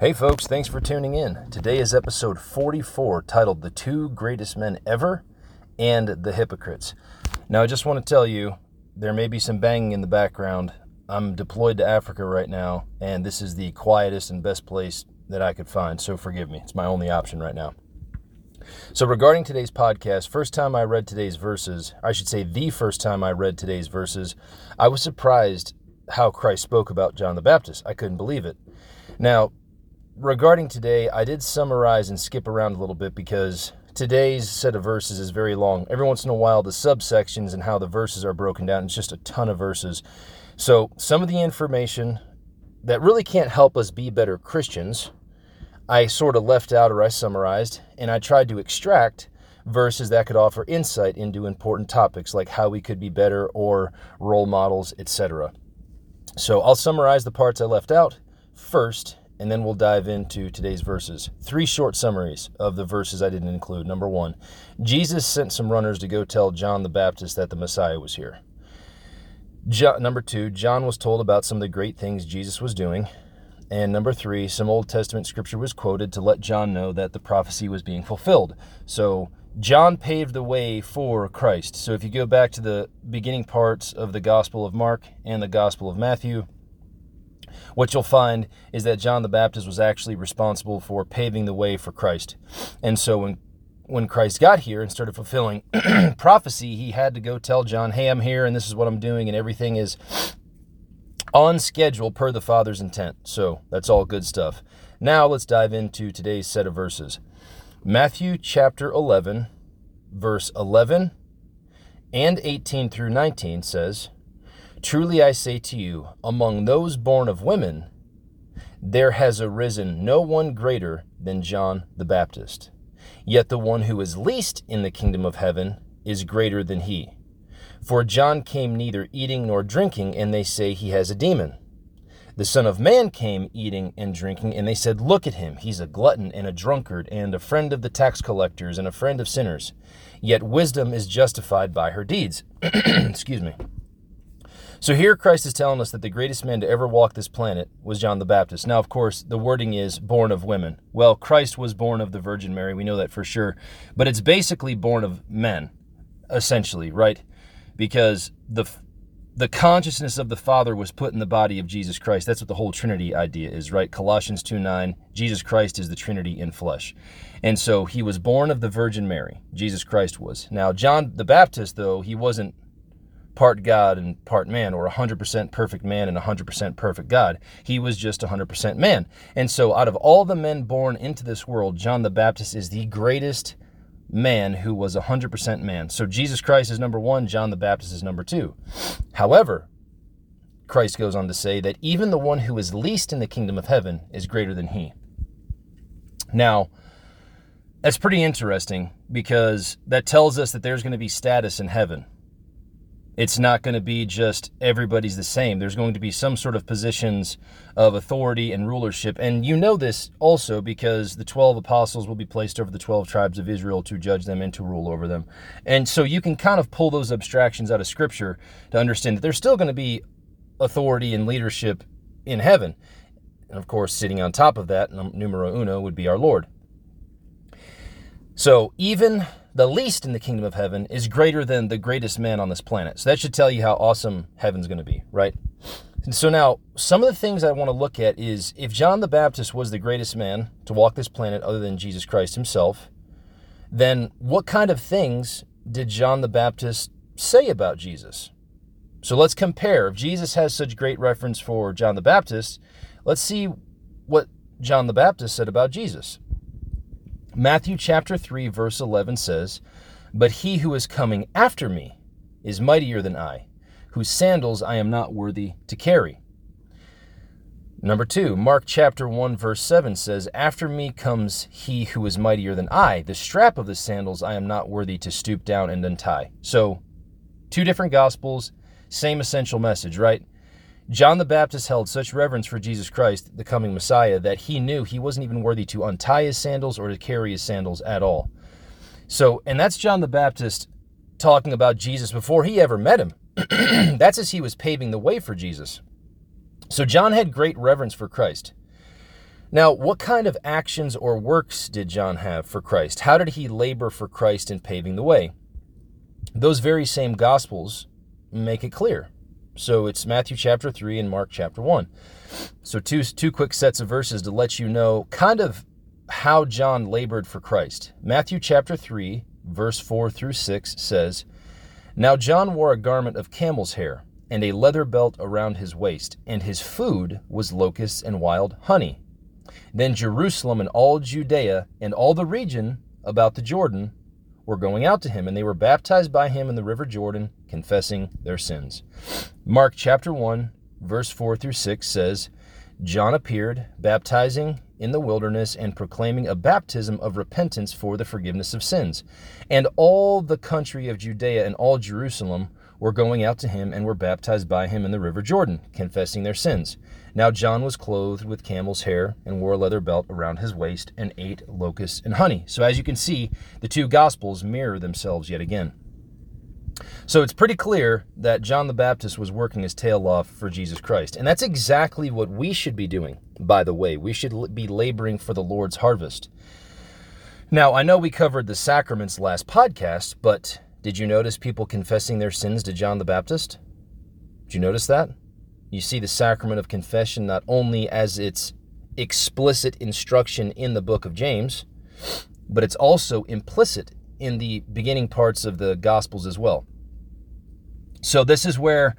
Hey, folks, thanks for tuning in. Today is episode 44 titled The Two Greatest Men Ever and The Hypocrites. Now, I just want to tell you there may be some banging in the background. I'm deployed to Africa right now, and this is the quietest and best place that I could find, so forgive me. It's my only option right now. So, regarding today's podcast, first time I read today's verses, I should say the first time I read today's verses, I was surprised how Christ spoke about John the Baptist. I couldn't believe it. Now, regarding today, I did summarize and skip around a little bit because today's set of verses is very long. Every once in a while, the subsections and how the verses are broken down, it's just a ton of verses. So, some of the information that really can't help us be better Christians, I sort of left out or I summarized, and I tried to extract verses that could offer insight into important topics like how we could be better or role models, etc. So, I'll summarize the parts I left out first and then we'll dive into today's verses. Three short summaries of the verses I didn't include. Number one, Jesus sent some runners to go tell John the Baptist that the Messiah was here. John, number two, John was told about some of the great things Jesus was doing. And number three, some Old Testament scripture was quoted to let John know that the prophecy was being fulfilled. So John paved the way for Christ. So if you go back to the beginning parts of the Gospel of Mark and the Gospel of Matthew, what you'll find is that John the Baptist was actually responsible for paving the way for Christ. And so when when Christ got here and started fulfilling prophecy, he had to go tell John, "Hey, I'm here and this is what I'm doing and everything is on schedule per the Father's intent." So, that's all good stuff. Now, let's dive into today's set of verses. Matthew chapter 11, verse 11 and 18 through 19 says, Truly I say to you, among those born of women, there has arisen no one greater than John the Baptist. Yet the one who is least in the kingdom of heaven is greater than he. For John came neither eating nor drinking, and they say he has a demon. The Son of Man came eating and drinking, and they said, Look at him, he's a glutton and a drunkard, and a friend of the tax collectors, and a friend of sinners. Yet wisdom is justified by her deeds. Excuse me. So here Christ is telling us that the greatest man to ever walk this planet was John the Baptist. Now, of course, the wording is born of women. Well, Christ was born of the Virgin Mary. We know that for sure. But it's basically born of men, essentially, right? Because the the consciousness of the Father was put in the body of Jesus Christ. That's what the whole Trinity idea is, right? Colossians 2 9, Jesus Christ is the Trinity in flesh. And so he was born of the Virgin Mary. Jesus Christ was. Now, John the Baptist, though, he wasn't part God and part man, or 100% perfect man and 100% perfect God. He was just 100% man. And so, out of all the men born into this world, John the Baptist is the greatest man who was 100% man. So, Jesus Christ is number one, John the Baptist is number two. However, Christ goes on to say that even the one who is least in the kingdom of heaven is greater than he. Now, that's pretty interesting because that tells us that there's going to be status in heaven it's not going to be just everybody's the same. There's going to be some sort of positions of authority and rulership. And you know this also because the 12 apostles will be placed over the 12 tribes of Israel to judge them and to rule over them. And so you can kind of pull those abstractions out of scripture to understand that there's still going to be authority and leadership in heaven. And of course, sitting on top of that, numero uno, would be our Lord. So even the least in the kingdom of heaven is greater than the greatest man on this planet. So that should tell you how awesome heaven's going to be, right? And so now, some of the things I want to look at is if John the Baptist was the greatest man to walk this planet other than Jesus Christ himself, then what kind of things did John the Baptist say about Jesus? So let's compare. If Jesus has such great reference for John the Baptist, let's see what John the Baptist said about Jesus. Matthew chapter 3 verse 11 says, "But he who is coming after me is mightier than I, whose sandals I am not worthy to carry." Number 2, Mark chapter 1 verse 7 says, "After me comes he who is mightier than I, the strap of the sandals I am not worthy to stoop down and untie." So, two different gospels, same essential message, right? John the Baptist held such reverence for Jesus Christ, the coming Messiah, that he knew he wasn't even worthy to untie his sandals or to carry his sandals at all. So, and that's John the Baptist talking about Jesus before he ever met him. that's as he was paving the way for Jesus. So, John had great reverence for Christ. Now, what kind of actions or works did John have for Christ? How did he labor for Christ in paving the way? Those very same Gospels make it clear. So it's Matthew chapter 3 and Mark chapter 1. So two two quick sets of verses to let you know kind of how John labored for Christ. Matthew chapter 3 verse 4 through 6 says, "Now John wore a garment of camel's hair and a leather belt around his waist, and his food was locusts and wild honey." Then Jerusalem and all Judea and all the region about the Jordan were going out to him, and they were baptized by him in the river Jordan, confessing their sins. Mark chapter 1, verse 4 through 6 says, John appeared, baptizing in the wilderness and proclaiming a baptism of repentance for the forgiveness of sins. And all the country of Judea and all Jerusalem were going out to him and were baptized by him in the river Jordan, confessing their sins. Now John was clothed with camel's hair and wore a leather belt around his waist and ate locusts and honey. So as you can see, the two gospels mirror themselves yet again. So it's pretty clear that John the Baptist was working his tail off for Jesus Christ. And that's exactly what we should be doing, by the way. We should be laboring for the Lord's harvest. Now, I know we covered the sacraments last podcast, but did you notice people confessing their sins to John the Baptist? Did you notice that? You see the sacrament of confession not only as its explicit instruction in the book of James, but it's also implicit in the beginning parts of the Gospels as well. So, this is where,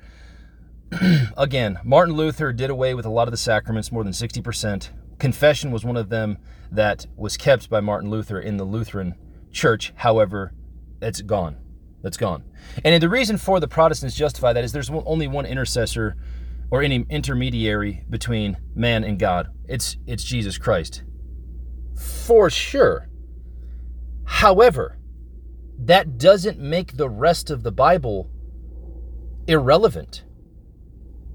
again, Martin Luther did away with a lot of the sacraments, more than 60%. Confession was one of them that was kept by Martin Luther in the Lutheran church. However, it's gone. That's gone. And the reason for the Protestants justify that is there's only one intercessor or any intermediary between man and God. It's it's Jesus Christ. For sure. However, that doesn't make the rest of the Bible irrelevant.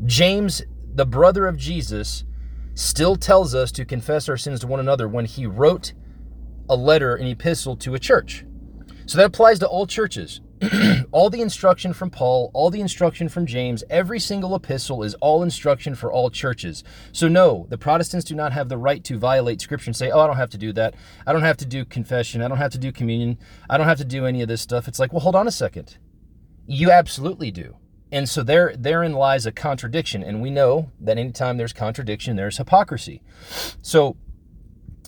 James, the brother of Jesus, still tells us to confess our sins to one another when he wrote a letter, an epistle to a church. So that applies to all churches. all the instruction from Paul, all the instruction from James, every single epistle is all instruction for all churches. So, no, the Protestants do not have the right to violate Scripture and say, oh, I don't have to do that. I don't have to do confession. I don't have to do communion. I don't have to do any of this stuff. It's like, well, hold on a second. You absolutely do. And so there, therein lies a contradiction. And we know that anytime there's contradiction, there's hypocrisy. So,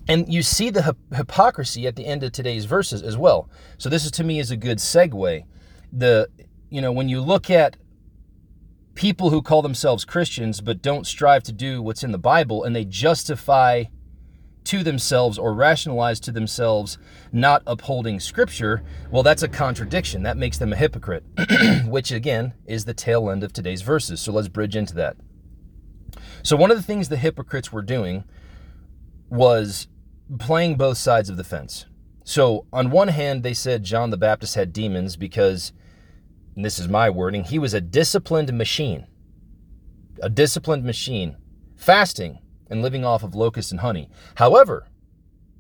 and you see the hypocrisy at the end of today's verses as well. So this is to me is a good segue. The you know when you look at people who call themselves Christians but don't strive to do what's in the Bible and they justify to themselves or rationalize to themselves not upholding scripture, well, that's a contradiction. That makes them a hypocrite, which again is the tail end of today's verses. So let's bridge into that. So, one of the things the hypocrites were doing was playing both sides of the fence. So, on one hand, they said John the Baptist had demons because, this is my wording, he was a disciplined machine. A disciplined machine, fasting and living off of locusts and honey. However,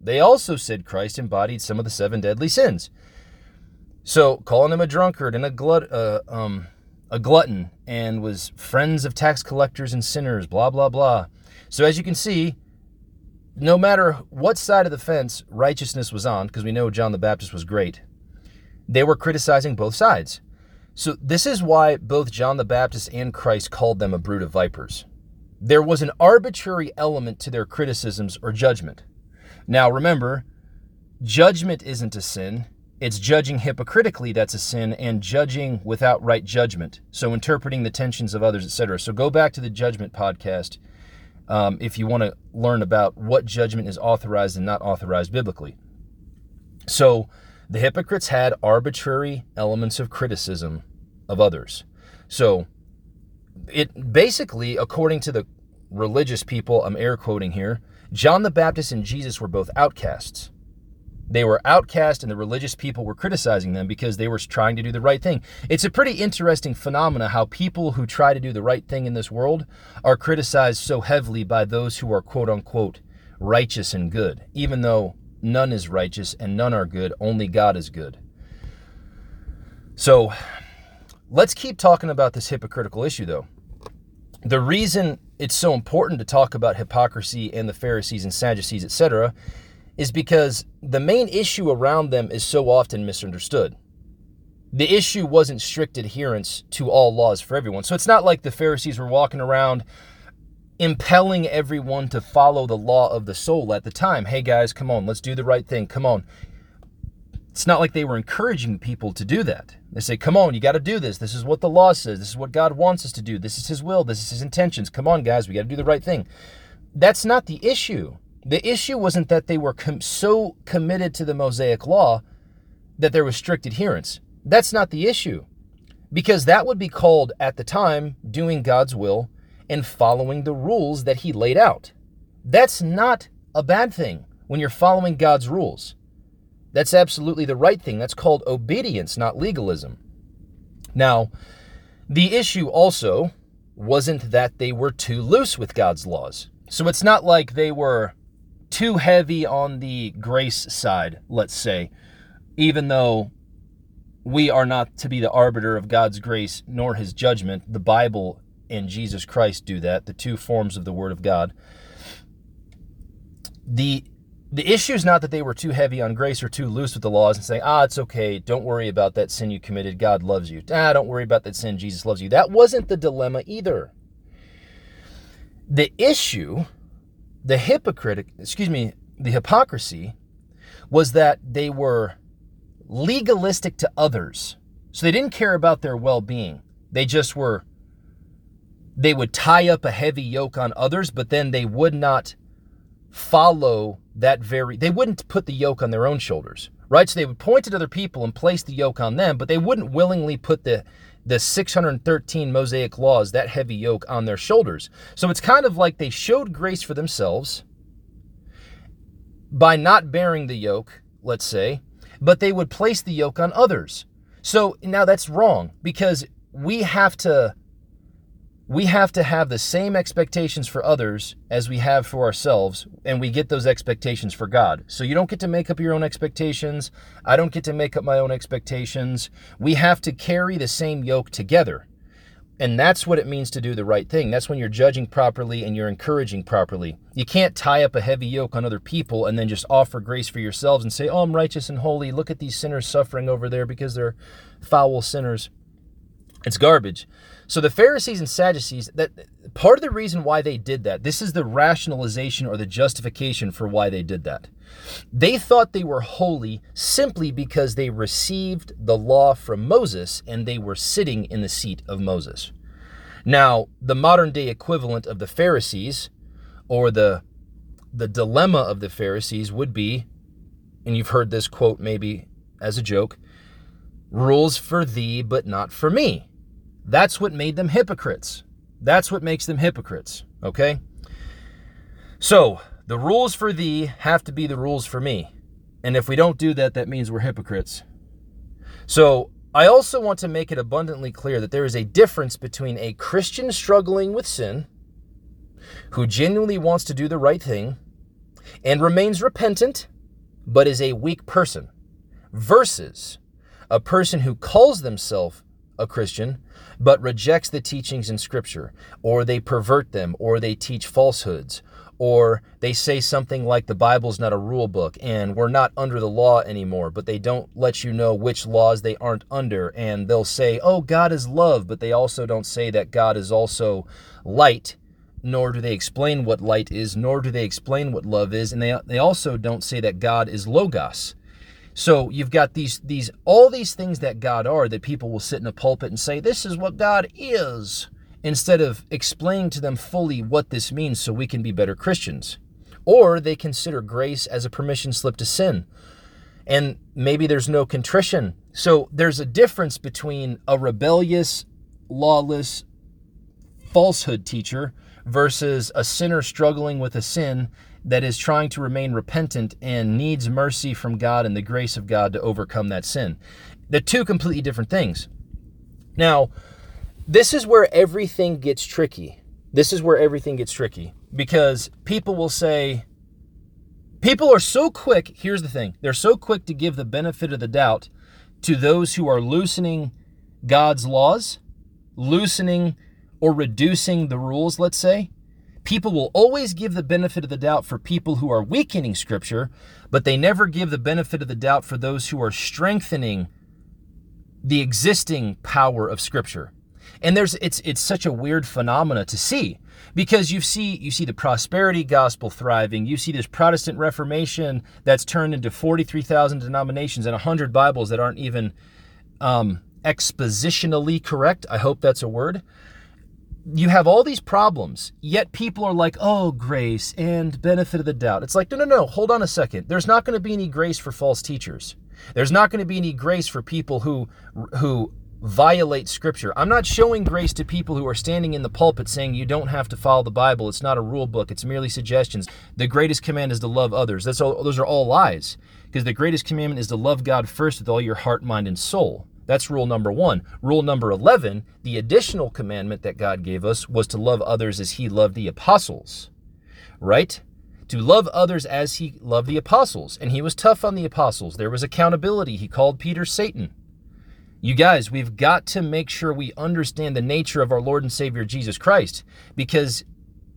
they also said Christ embodied some of the seven deadly sins. So, calling him a drunkard and a, glut, uh, um, a glutton and was friends of tax collectors and sinners, blah, blah, blah. So, as you can see, no matter what side of the fence righteousness was on, because we know John the Baptist was great, they were criticizing both sides. So, this is why both John the Baptist and Christ called them a brood of vipers. There was an arbitrary element to their criticisms or judgment. Now, remember, judgment isn't a sin. It's judging hypocritically that's a sin, and judging without right judgment. So, interpreting the tensions of others, etc. So, go back to the judgment podcast um, if you want to learn about what judgment is authorized and not authorized biblically. So the hypocrites had arbitrary elements of criticism of others. So it basically, according to the religious people, I'm air quoting here, John the Baptist and Jesus were both outcasts. They were outcast, and the religious people were criticizing them because they were trying to do the right thing. It's a pretty interesting phenomena how people who try to do the right thing in this world are criticized so heavily by those who are quote unquote righteous and good, even though none is righteous and none are good, only God is good. So let's keep talking about this hypocritical issue though. the reason it's so important to talk about hypocrisy and the Pharisees and Sadducees, etc., is because the main issue around them is so often misunderstood. The issue wasn't strict adherence to all laws for everyone. So it's not like the Pharisees were walking around impelling everyone to follow the law of the soul at the time. Hey guys, come on, let's do the right thing. Come on. It's not like they were encouraging people to do that. They say, come on, you got to do this. This is what the law says. This is what God wants us to do. This is His will. This is His intentions. Come on, guys, we got to do the right thing. That's not the issue. The issue wasn't that they were com- so committed to the Mosaic law that there was strict adherence. That's not the issue. Because that would be called, at the time, doing God's will and following the rules that He laid out. That's not a bad thing when you're following God's rules. That's absolutely the right thing. That's called obedience, not legalism. Now, the issue also wasn't that they were too loose with God's laws. So it's not like they were too heavy on the grace side, let's say, even though we are not to be the arbiter of God's grace nor his judgment. The Bible and Jesus Christ do that, the two forms of the Word of God. The the issue is not that they were too heavy on grace or too loose with the laws and saying, ah, it's okay. Don't worry about that sin you committed. God loves you. Ah, don't worry about that sin. Jesus loves you. That wasn't the dilemma either. The issue, the hypocrite, excuse me, the hypocrisy was that they were legalistic to others. So they didn't care about their well being. They just were, they would tie up a heavy yoke on others, but then they would not follow that very they wouldn't put the yoke on their own shoulders right so they would point at other people and place the yoke on them but they wouldn't willingly put the the 613 mosaic laws that heavy yoke on their shoulders. So it's kind of like they showed grace for themselves by not bearing the yoke let's say but they would place the yoke on others. So now that's wrong because we have to we have to have the same expectations for others as we have for ourselves, and we get those expectations for God. So you don't get to make up your own expectations. I don't get to make up my own expectations. We have to carry the same yoke together. And that's what it means to do the right thing. That's when you're judging properly and you're encouraging properly. You can't tie up a heavy yoke on other people and then just offer grace for yourselves and say, Oh, I'm righteous and holy. Look at these sinners suffering over there because they're foul sinners. It's garbage. So the Pharisees and Sadducees, that part of the reason why they did that, this is the rationalization or the justification for why they did that. They thought they were holy simply because they received the law from Moses and they were sitting in the seat of Moses. Now, the modern day equivalent of the Pharisees or the the dilemma of the Pharisees would be and you've heard this quote maybe as a joke, rules for thee but not for me. That's what made them hypocrites. That's what makes them hypocrites, okay? So, the rules for thee have to be the rules for me. And if we don't do that, that means we're hypocrites. So, I also want to make it abundantly clear that there is a difference between a Christian struggling with sin, who genuinely wants to do the right thing and remains repentant, but is a weak person, versus a person who calls themselves a Christian, but rejects the teachings in Scripture, or they pervert them, or they teach falsehoods, or they say something like the Bible's not a rule book and we're not under the law anymore, but they don't let you know which laws they aren't under. And they'll say, oh, God is love, but they also don't say that God is also light, nor do they explain what light is, nor do they explain what love is. And they, they also don't say that God is logos. So you've got these these all these things that God are that people will sit in a pulpit and say this is what God is instead of explaining to them fully what this means so we can be better Christians. Or they consider grace as a permission slip to sin. And maybe there's no contrition. So there's a difference between a rebellious, lawless, falsehood teacher versus a sinner struggling with a sin that is trying to remain repentant and needs mercy from God and the grace of God to overcome that sin. The two completely different things. Now, this is where everything gets tricky. This is where everything gets tricky because people will say, people are so quick. Here's the thing they're so quick to give the benefit of the doubt to those who are loosening God's laws, loosening or reducing the rules, let's say, people will always give the benefit of the doubt for people who are weakening Scripture, but they never give the benefit of the doubt for those who are strengthening the existing power of Scripture. And there's it's it's such a weird phenomena to see because you see you see the prosperity gospel thriving, you see this Protestant Reformation that's turned into 43,000 denominations and 100 Bibles that aren't even um, expositionally correct. I hope that's a word you have all these problems, yet people are like, oh, grace and benefit of the doubt. It's like, no, no, no, hold on a second. There's not going to be any grace for false teachers. There's not going to be any grace for people who who violate scripture. I'm not showing grace to people who are standing in the pulpit saying you don't have to follow the Bible. It's not a rule book. It's merely suggestions. The greatest command is to love others. That's all those are all lies. Because the greatest commandment is to love God first with all your heart, mind, and soul. That's rule number one. Rule number 11, the additional commandment that God gave us was to love others as he loved the apostles, right? To love others as he loved the apostles. And he was tough on the apostles. There was accountability. He called Peter Satan. You guys, we've got to make sure we understand the nature of our Lord and Savior Jesus Christ because,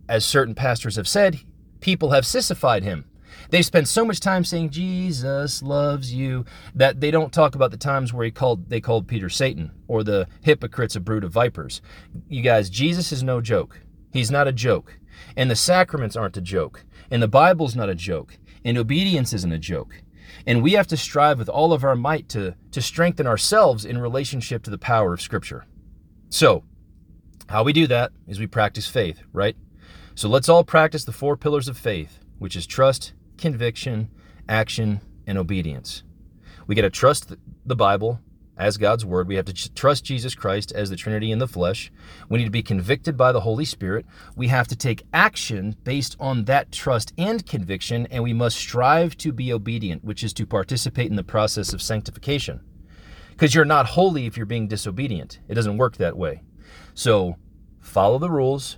as certain pastors have said, people have sissified him. They spend so much time saying Jesus loves you that they don't talk about the times where he called they called Peter Satan or the hypocrites a brood of vipers. You guys, Jesus is no joke. He's not a joke. And the sacraments aren't a joke. And the Bible's not a joke. And obedience isn't a joke. And we have to strive with all of our might to, to strengthen ourselves in relationship to the power of Scripture. So, how we do that is we practice faith, right? So let's all practice the four pillars of faith, which is trust, conviction, action, and obedience. We got to trust the Bible as God's word. We have to trust Jesus Christ as the Trinity in the flesh. We need to be convicted by the Holy Spirit. We have to take action based on that trust and conviction, and we must strive to be obedient, which is to participate in the process of sanctification. Because you're not holy if you're being disobedient. It doesn't work that way. So follow the rules,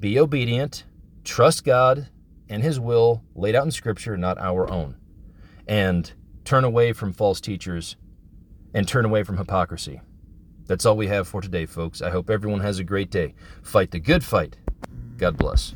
be obedient, trust God, and his will laid out in Scripture, not our own. And turn away from false teachers and turn away from hypocrisy. That's all we have for today, folks. I hope everyone has a great day. Fight the good fight. God bless.